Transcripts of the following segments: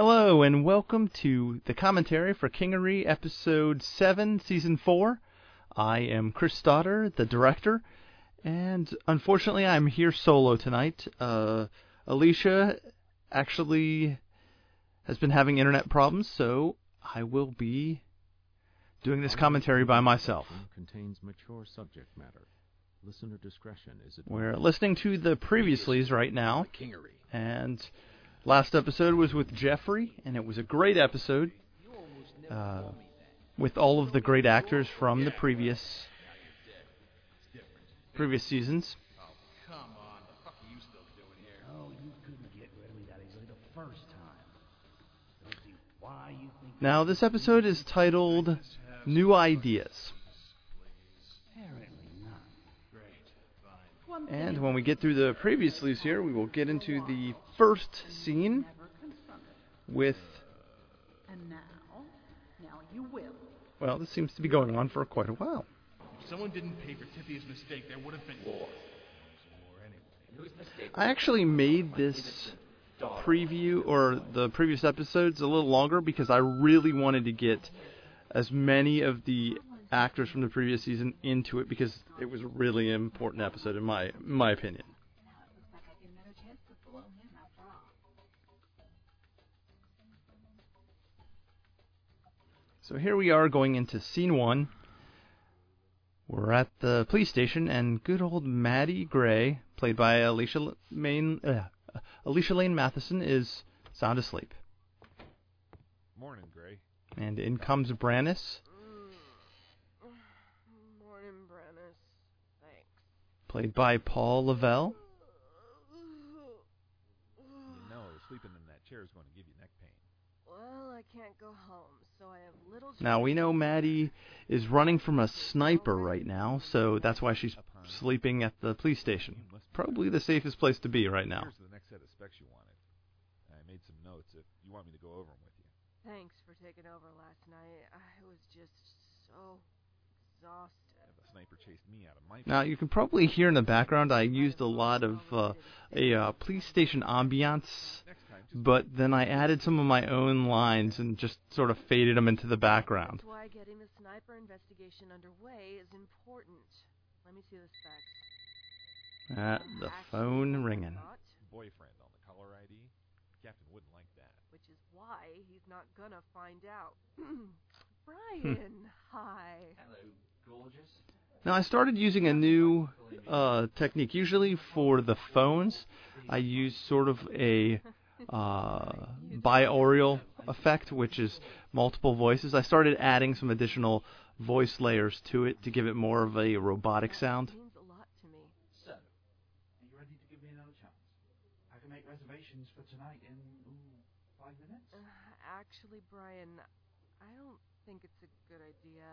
Hello and welcome to the commentary for Kingery episode 7 season 4. I am Chris Stadther, the director, and unfortunately I'm here solo tonight. Uh, Alicia actually has been having internet problems, so I will be doing this commentary by myself. Contains mature subject matter. Listener discretion is advised. We're listening to the previouslys right now, Kingery. and last episode was with Jeffrey, and it was a great episode uh, with all of the great actors from the previous previous seasons. Now, this episode is titled New Ideas. apparently not. And when we get through the previous leaves here, we will get into the first scene with, And now, now you will. well, this seems to be going on for quite a while. If someone didn't pay for Tiffy's mistake, there would have been war. War. I actually made this preview or the previous episodes a little longer because I really wanted to get as many of the actors from the previous season into it because it was a really important episode in my my opinion. Now it looks like I get another chance to blow him after all. So here we are going into scene one. We're at the police station, and good old Maddie Gray, played by Alicia Main, uh, Alicia Lane Matheson, is sound asleep. Morning, Gray. And in comes Brennis, Morning, Brennis. Thanks. Played by Paul Lavelle. You know, sleeping in that chair is going to give you neck pain. Well, I can't go home, so I have little. Now we know Maddie is running from a sniper right now, so that's why she's sleeping at the police station. Probably the safest place to be right now. Here's the next set of specs you wanted. I made some notes if you want me to go over them with you. Thanks for taking over last night. I was just so exhausted. If a sniper chased me out of my Now you can probably hear in the background I used a lot of uh, a uh, police station ambiance, next time, just but then I added some of my own lines and just sort of faded them into the background. That's why getting the sniper investigation underway is important. Let me see the specs. Uh, the phone ringing. boyfriend on the caller ID. Captain wouldn't like that. Which is why he's not gonna find out. Brian, hi. Now I started using a new uh, technique. Usually for the phones, I use sort of a uh, binaural effect, which is multiple voices. I started adding some additional voice layers to it to give it more of a robotic sound. Means a lot to me. So, are you ready to give me another chance? I can make reservations for tonight in five minutes. Actually, Brian, I don't think it's a good idea.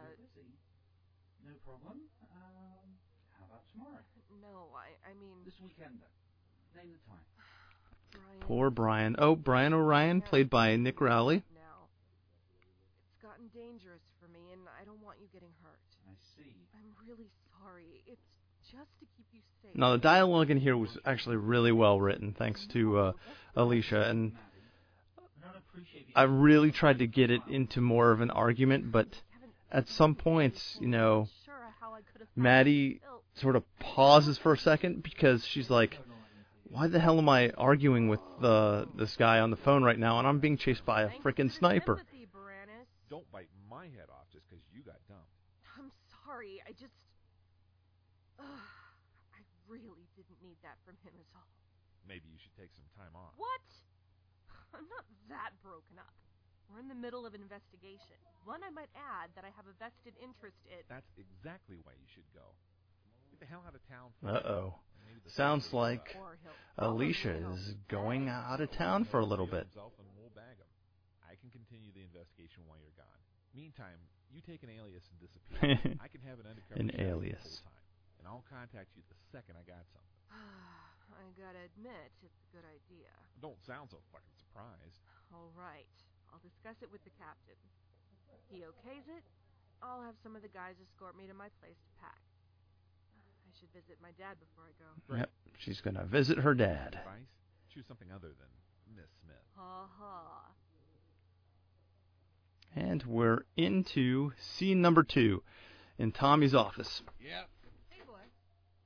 You're busy. No problem. Um, how about tomorrow? No, I, I mean, This weekend, then. Name the time. Brian. Poor Brian. Oh, Brian Orion, played by Nick Rowley. Now, it's gotten dangerous for me, and I don't want you getting hurt. I see. I'm really sorry. It's just to keep you safe. Now the dialogue in here was actually really well written, thanks to uh, Alicia, and I don't appreciate the I really tried to get it into more of an argument, but Haven't at some points, you know, sure how I could have Maddie sort of pauses for a second because she's like, "Why the hell am I arguing with uh, this guy on the phone right now? And I'm being chased by a freaking sniper." Don't bite my head off just 'cause you got dumped. I'm sorry. I just. Ugh, I really didn't need that from him, is all. Maybe you should take some time off. What? I'm not that broken up. We're in the middle of an investigation. One I might add that I have a vested interest in. That's exactly why you should go. Get the hell out of town. Uh a oh. while. Maybe the Sounds like die. Or he'll follow Alicia is going out of town for a little bit. Himself and we'll bag him. I can continue the investigation while you're gone. Meantime, you take an alias and disappear. I can have an undercover An shadow the alias. whole time, and I'll contact you the second I got something. I gotta admit, it's a good idea. Don't sound so fucking surprised. All right. I'll discuss it with the captain. He okays it. I'll have some of the guys escort me to my place to pack. I should visit my dad before I go. Yep, she's gonna visit her dad. Advice? Choose something other than Miss Smith. Ha ha. And we're into scene number two in Tommy's office. Yep. Hey, boy.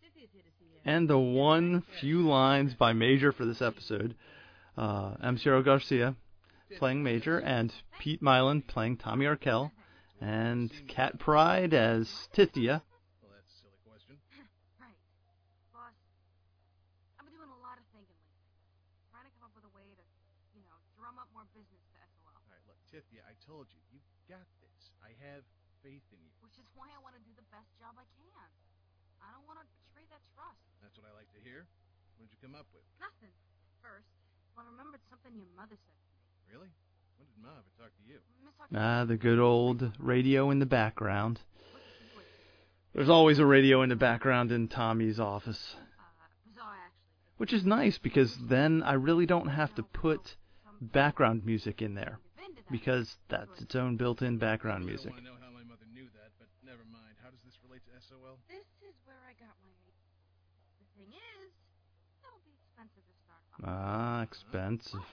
Cynthia's here to see you. And the one few lines by Major for this episode. Uh, M. Ciro Garcia playing Major, and Pete Mylan playing Tommy Arkell, and Cat Pride as Tithia. Well, that's a silly question. Right. Boss, I've been doing a lot of thinking. Trying to come up with a way to, you know, drum up more business to SOL. All right, look, Tithia, I told you, you got this. I have faith in you. Which is why I want to do the best job I can. I don't want to betray that trust. That's what I like to hear. What did you come up with? Nothing. First, well, I remembered something your mother said to me. Really? When did Mom ever talk to you? Ah, the good old radio in the background. what's the situation? There's always a radio in the background in Tommy's office, Uh, bizarre, actually. which is nice because then I really don't have to put background music in there You've into that. because that's its own built-in background music. don't want to know how my mother knew that, but never mind. How does this relate to SOL? This is where I got my. The thing is, that'll be expensive to start off. Ah, expensive.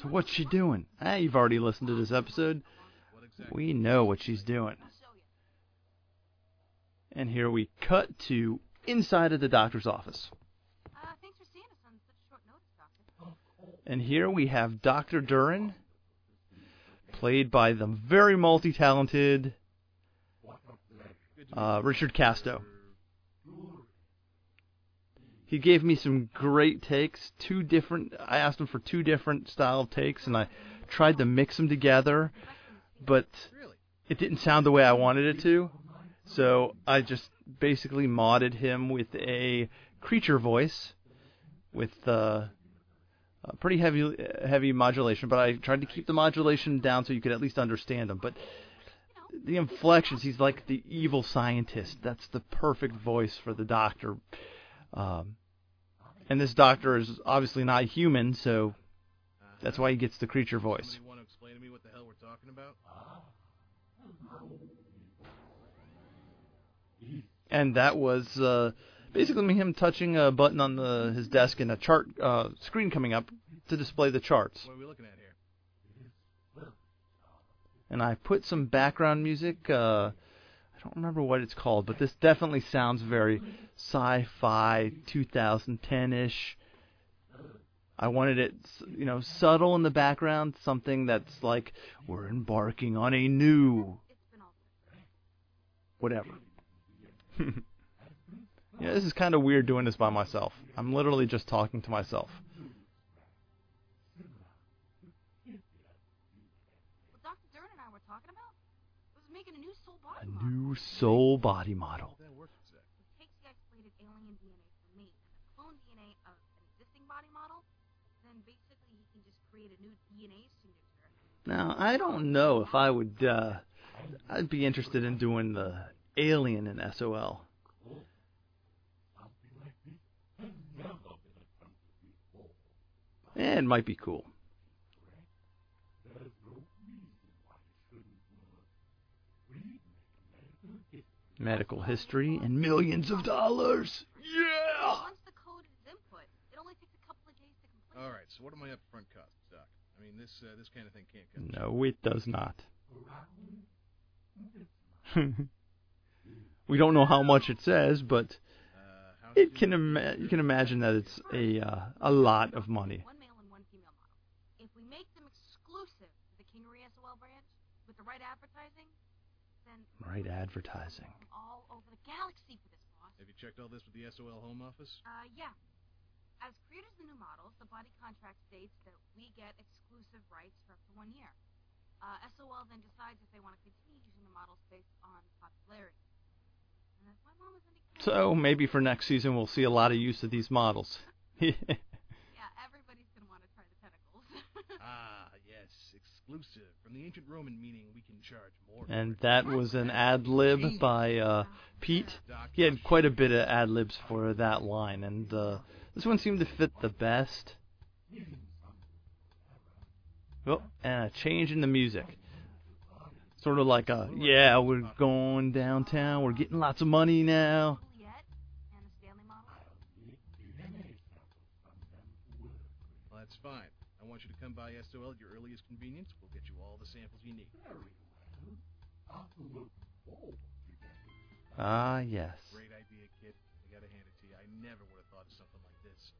So what's she doing? Ah, you've already listened to this episode. We know what she's doing. I'll show you. And here we cut to inside of the doctor's office. Uh, thanks for seeing us on such short notice, Doctor. And here we have Dr. Duran, played by the very multi-talented uh, Richard Casto. He gave me some great takes, two different. I asked him for two different style of takes, and I tried to mix them together, but it didn't sound the way I wanted it to. So I just basically modded him with a creature voice, with uh, a pretty heavy heavy modulation. But I tried to keep the modulation down so you could at least understand him. But the inflections, he's like the evil scientist. That's the perfect voice for the doctor. Um, and this doctor is obviously not human, so that's why he gets the creature voice. Somebody want to explain to me what the hell we're talking about? and that was uh, basically him touching a button on the, his desk and a chart uh, screen coming up to display the charts. What are we looking at here? And I put some background music. Uh, I don't remember what it's called, but this definitely sounds very sci-fi, 2010ish. I wanted it, you know, subtle in the background, something that's like we're embarking on a new whatever. yeah, this is kind of weird doing this by myself. I'm literally just talking to myself. New SOL body model. How that works exactly? It takes the isolated alien DNA from me and the clone DNA of an existing body model. Then basically he can just create a new DNA signature. Now, I don't know if I would. Uh, I'd be interested in doing the alien in SOL. Eh, it might be cool. Medical history and millions of dollars. Yeah! Once the code is input, it only takes a couple of days to complete. All right. So what are my upfront costs, Doc? I mean, this uh, this kind of thing can't come. No, it does not. we don't know how much it says, but Uh, it can ima- you can imagine that it's a uh, a lot of money. One male and one female model. If we make them exclusive to the Kingery SOL branch with the right advertising, then Right advertising. All over the galaxy for this boss. Have you checked all this with the SOL Home Office? Uh, yeah. As creators of the new models, the body contract states that we get exclusive rights for up to one year. Uh, SOL then decides if they want to continue using the models based on popularity. And if my mom is So maybe for next season we'll see a lot of use of these models. yeah, everybody's gonna want to try the tentacles. ah, yes, exclusive. From the ancient Roman meaning, we can charge more. and that was an ad lib by uh, Pete. He had quite a bit of ad libs for that line, and uh, this one seemed to fit the best. Oh, and a change in the music. Sort of like a, yeah, we're going downtown, we're getting lots of money now. Juliet and the Stanley model. Well, that's fine. I want want you to come by SOL at your earliest convenience. We'll get you all the samples you need. Ah, yes. Great idea, kid. I gotta hand it to you. I never would have thought of something like this.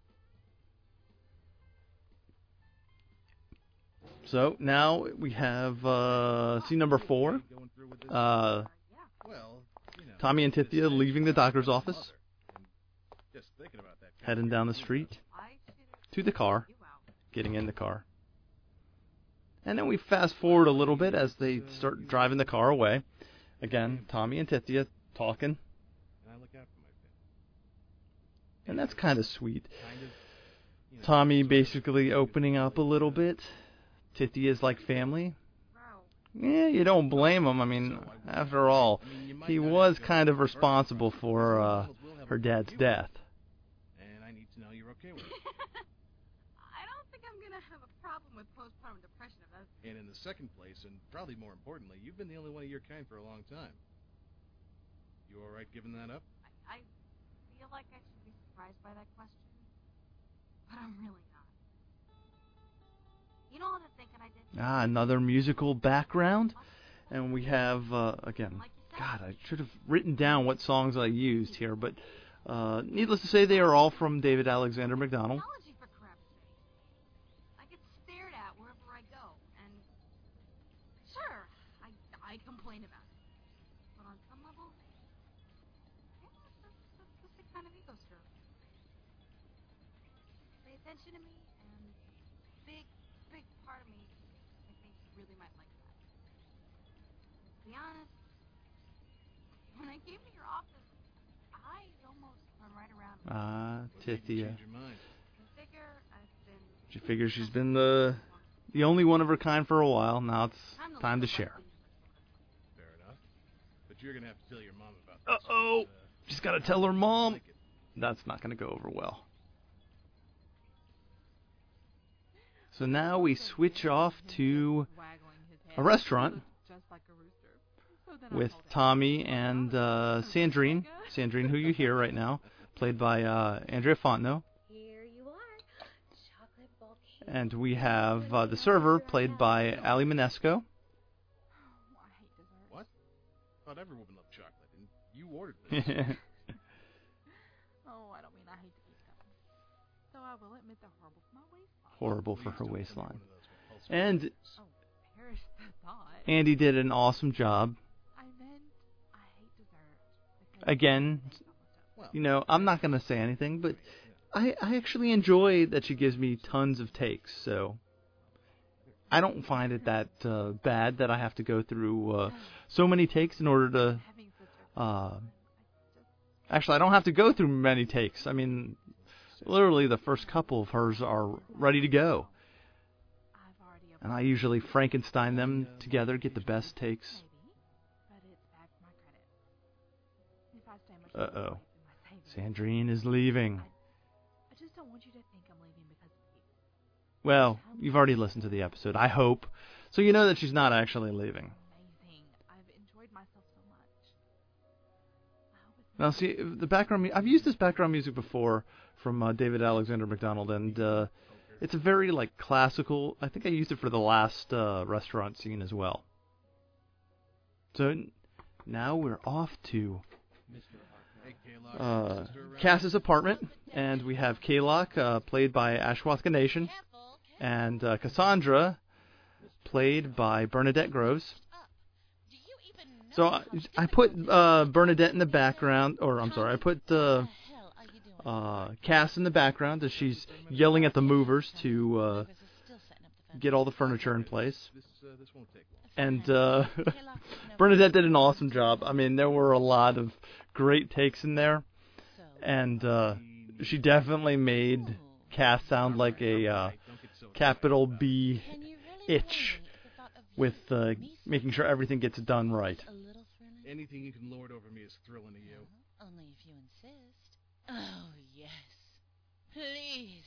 So now we have uh, scene number four. Going through with this? Uh, well, you know, Tommy and this Tithia leaving the doctor's office. mother. And Just thinking about that. heading down the street to the car, you out. Getting in the car. And then we fast forward a little bit as they start driving the car away. Again, Tommy and Tithia talking, And that's kind of sweet. Tommy basically opening up a little bit. Tithia's like family. Yeah, you don't blame him. I mean, after all, he was kind of responsible for uh, her dad's death. And I need to know you're okay with it. I don't think I'm gonna have a problem with postpartum depression if that's And in the second place, and probably more importantly, you've been the only one of your kind for a long time. You all right giving that up? I, I feel like I should be surprised by that question, but I'm really not. You know all the thinking I did? Ah, another musical background. And we have, uh, again, Like you said, God, I should have written down what songs I used here, but uh, needless to say, they are all from David Alexander McDonald. technology for crap's sake. I get stared at wherever I go, and sure, I I complain about it, but on some level, yeah, that's, that's just the kind of ego stroke. Pay attention to me, and big, big part of me, I think, really might like that. To be honest, when I came to your office, I almost went right around. Ah, Maybe Tithia. Change your mind. I figure I've been She figures she's been the the only one of her kind for a while. Now it's time to share. Fair enough. But you're gonna have to tell your mom about Uh-oh. because, uh, she's got to tell her mom. That's not going to go over well. So now we switch off to a restaurant with Tommy and uh, Sandrine. Sandrine, who you hear right now, played by uh, Andrea Fontenot. Here you are. Chocolate volcano. And we have uh, the server, played by Ali Manesco. What? Thought every woman loved chocolate, and you ordered this. Oh, I don't mean I hate to be stubborn. Though I will admit they're horrible for my waistline. Horrible for her don't give me waistline. one of those compulsive And. Oh, perish the thought. Andy did an awesome job. I meant I hate dessert. Again, You know, I'm not going to say anything, but I, I actually enjoy that she gives me tons of takes, so I don't find it that uh, bad that I have to go through uh, so many takes in order to. Having such a Uh, actually, I don't have to go through many takes. I mean, literally, the first couple of hers are ready to go, and I usually Frankenstein them together, get the best takes. Maybe, but Sandrine is leaving. I just don't want you to think I'm leaving because of you. Well, you've already listened to the episode, I hope, so you know that she's not actually leaving. Amazing. I've enjoyed myself so much. I hope it's Now, see, the background. mu- I've used this background music before from uh, David Alexander McDonald, and uh, it's a very like classical. I think I used it for the last uh, restaurant scene as well. So now we're off to Hey, Kayla, uh. Cass's apartment, and we have Kalok, uh, played by Ashwathka Nation, and uh, Cassandra, played by Bernadette Groves. So I, I put uh, Bernadette in the background, or I'm sorry, I put uh, uh, Cass in the background as she's yelling at the movers to uh, get all the furniture in place. And Bernadette did an awesome job. I mean, there were a lot of great takes in there, and uh, she definitely made Cass sound like a uh, Hey, don't get so capital B itch with uh, making sure everything gets done right. Anything you can lord over me is thrilling to you. Only if you insist. Oh, yes. Please,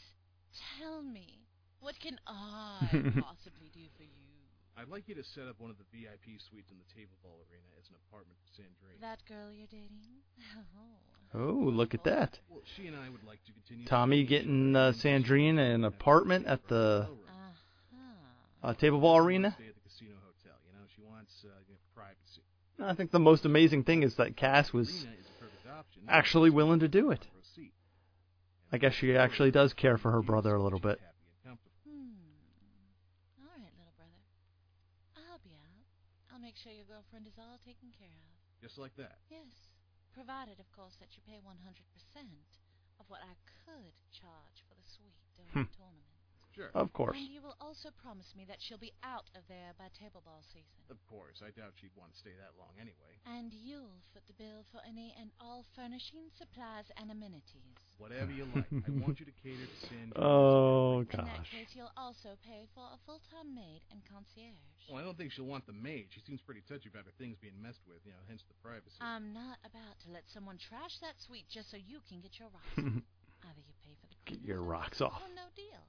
tell me. What can I possibly do for you? I'd like you to set up one of the VIP suites in the table ball arena as an apartment for Sandrine. That girl you're dating? Oh. Oh, look at that. Well, she and I would like to continue. Tommy getting uh, Sandrine an apartment at the Uh uh, table ball arena. Stay at the casino hotel. You know, she wants uh, you know, privacy. I think the most amazing thing is that Cass was Arena is a perfect option. actually willing to do it. For a seat. I guess she actually does care for her brother a little bit. Happy and comfortable. Hmm. All right, little brother. I'll help you out. I'll make sure your girlfriend is all taken care of. Just like that. Yes, provided, of course, that you pay 100% of what I could charge for the suite during Hmm. the tournament. Sure. Of course. And you will also promise me that she'll be out of there by table ball season. Of course. I doubt she'd want to stay that long anyway. And you'll foot the bill for any and all furnishings, supplies, and amenities. Whatever you like. I want you to cater to San Diego. Oh In that case, you'll also pay for a full-time maid and concierge. Well, I don't think she'll want the maid. She seems pretty touchy about her things being messed with, you know, hence the privacy. I'm not about to let someone trash that suite just so you can get your rocks off. Either you pay for the Get your rocks off. or no deal.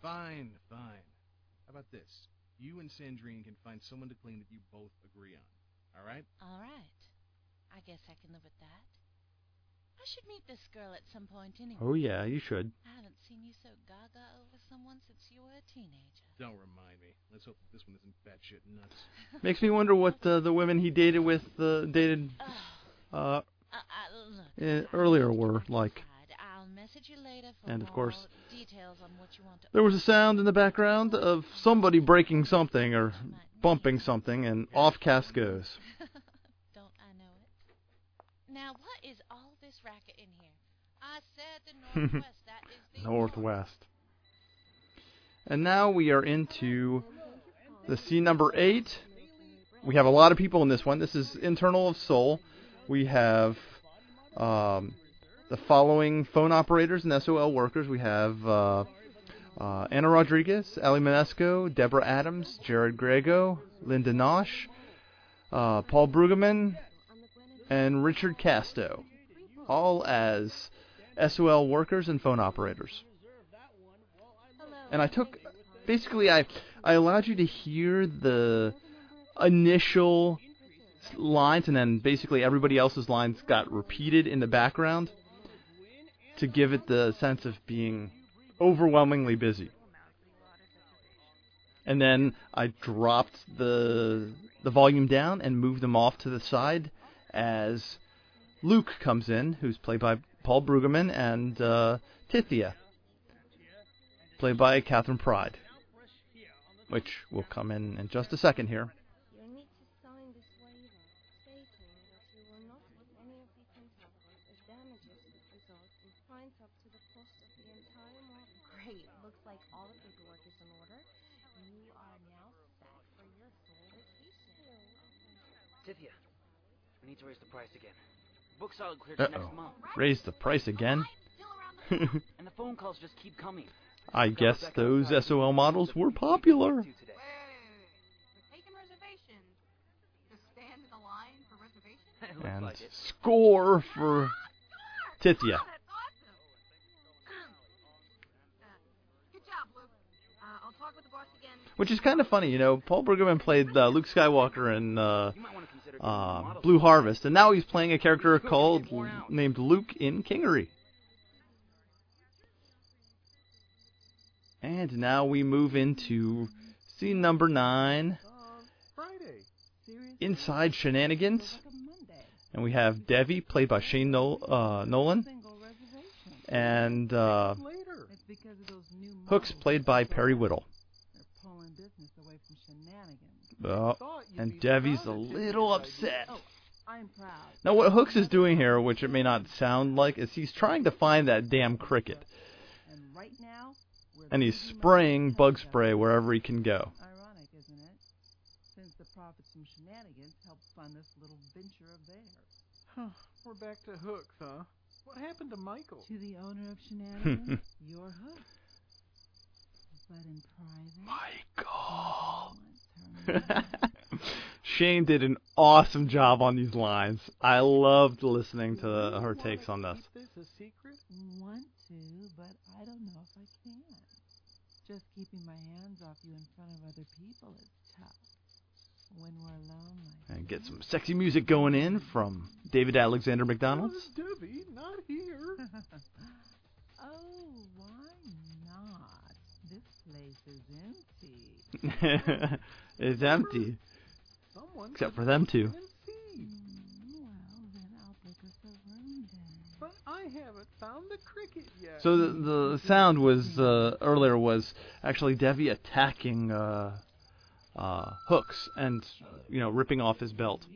It's that simple. Fine, fine. How about this? You and Sandrine can find someone to clean that you both agree on. All right? All right. I guess I can live with that. I should meet this girl at some point anyway. Oh yeah, you should. I haven't seen you so gaga over someone since you were a teenager. Don't remind me. Let's hope that this one isn't batshit nuts. Makes me wonder what uh, the women he dated with uh, dated Ugh. uh, Uh, uh, eh, earlier were like. And, of course, details on what you want to. There was a sound in the background of somebody breaking something or bumping something, and off Cass goes. Don't I know it? Now, what is all this racket in here? I said the northwest. that is the Northwest. And now we are into the scene number eight. We have a lot of people in this one. This is Internal of SOL. We have um, the following phone operators and SOL workers. We have uh, uh, Anna Rodriguez, Ali Manesco, Deborah Adams, Jared Griego, Linda Nausch, uh, Paul Brueggemann, and Richard Casto, all as SOL workers and phone operators. And I took basically I I allowed you to hear the initial lines and then basically everybody else's lines got repeated in the background to give it the sense of being overwhelmingly busy. And then I dropped the the volume down and moved them off to the side as Luke comes in, who's played by Paul Brueggemann, and uh, Tithia, played by Catherine Pride, which will come in in just a second here. You need to sign this waiver stating that you will not put any of the tentacles as damages would result in fines up to the cost of the entire model. Great. Looks like all the paperwork is in order. You are now set for your full vacation. Tithia, we need to raise the price again. Book solid clear to next Uh-oh. month. Raise the price again. And the phone calls just keep coming. I guess those SOL models were popular. And like score for Tithia. Oh, that's awesome. Uh, good job, Luke. Uh, I'll talk with the boss again. Which is kind of funny, you know. Paul Brueggemann played uh, Luke Skywalker in uh, You might want to consider getting uh. Blue Harvest, and now he's playing a character called named Luke in Kingery. And now we move into scene number nine, Inside Shenanigans, and we have Devi played by Shane Nol- uh, Nolan, and uh, It's because of those new Hooks played by Perry Whittle. They're pulling business away from shenanigans. Oh, and be Devi's a little upset. idea. I'm proud. Now, what Hooks is doing here, which it may not sound like, is he's trying to find that damn cricket, And right now, we're and he's spraying bug spray wherever he can go. Ironic, isn't it? Since the profits from shenanigans helped fund this little venture of theirs. Huh. We're back to hooks, huh? What happened to Michael? To the owner of shenanigans, your hook. But in private, Michael. Shane did an awesome job on these lines. I loved listening to her takes on this. This a secret? Want to, but I don't know if I can. Just keeping my hands off you in front of other people is tough. When we're alone like And get some sexy music going in from David Alexander McDonald's. Where's Debbie? Not here. oh, why not? This place is empty. it's empty. Someone Except for them two. Well, then I'll book us a room then. But I haven't found the cricket yet. So the, the sound was uh, earlier was actually Devi attacking uh, uh, Hooks and you know ripping off his belt.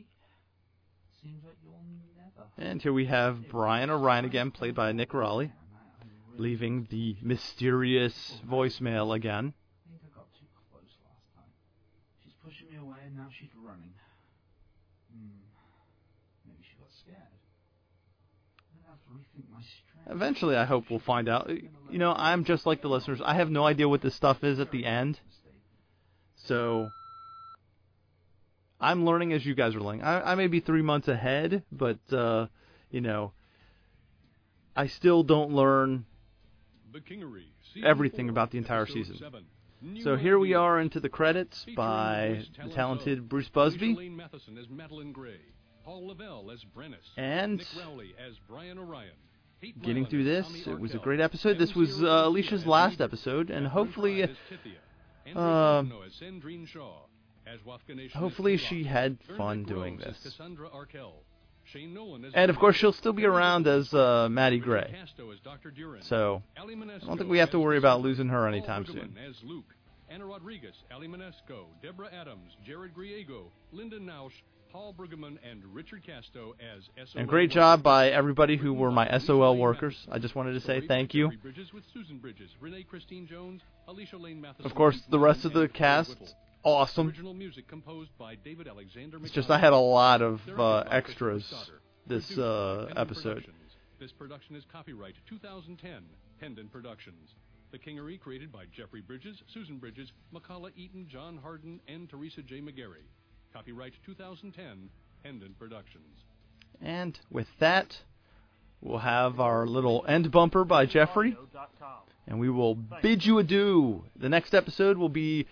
Seems like you'll never. And here we have Brian Orion again, played by Nick Rowley, leaving the mysterious voicemail again. I think I got too close last time. She's pushing me away and now she's running. Hmm. Maybe she got scared. I'm have to rethink my strength. Eventually, I hope we'll find out. You know, I'm just like the listeners. I have no idea what this stuff is at the end. So I'm learning as you guys are learning. I, I may be three months ahead, but uh, you know, I still don't learn The Kingery, season everything about the entire season. So here we are into the credits by the talented Bruce Busby. Lane Matheson as Madeline Gray, Paul Lavelle as Brennis, And- Nick Rowley as Brian Orion. Pete Getting through this, it was a great episode. This was uh, Alicia's last episode, and hopefully, Pride as Tithia, Andrew uh, Cosno as Sandrine Shaw, as Wafka Nation as hopefully she had fun doing this. Cassandra Arkell, Shane Nolan as And of course, she'll still be around as uh, Maddie Gray. Casto as Dr. Duran, So I don't think we have to worry about losing her anytime soon. Luke, Anna Rodriguez, Ali Manesco, Deborah Adams, Jared Griego, Linda Nausch, Paul Brueggemann, and Richard Casto as SOL And great job by everybody who were my SOL workers. I just wanted to say thank you. Jeffrey Bridges with Susan Bridges, Renee Christine Jones, Alicia Lane Matheson, Of course, the rest of the cast. Awesome. Original music composed by David Alexander It's just I had a lot of uh, extras this uh, episode. This production is copyright 2010, Pendant Productions. The Kingery created by Jeffrey Bridges, Susan Bridges, Makala Eaton, John Harden, and Teresa J. McGarry. Copyright 2010, Pendant Productions. And with that, we'll have our little end bumper by Jeffrey, and we will bid you adieu. The next episode will be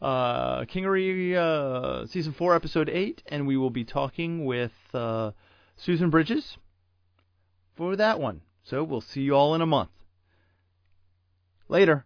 uh, Kingery uh, season four, episode eight, and we will be talking with uh, Susan Bridges for that one. So we'll see you all in a month. Later.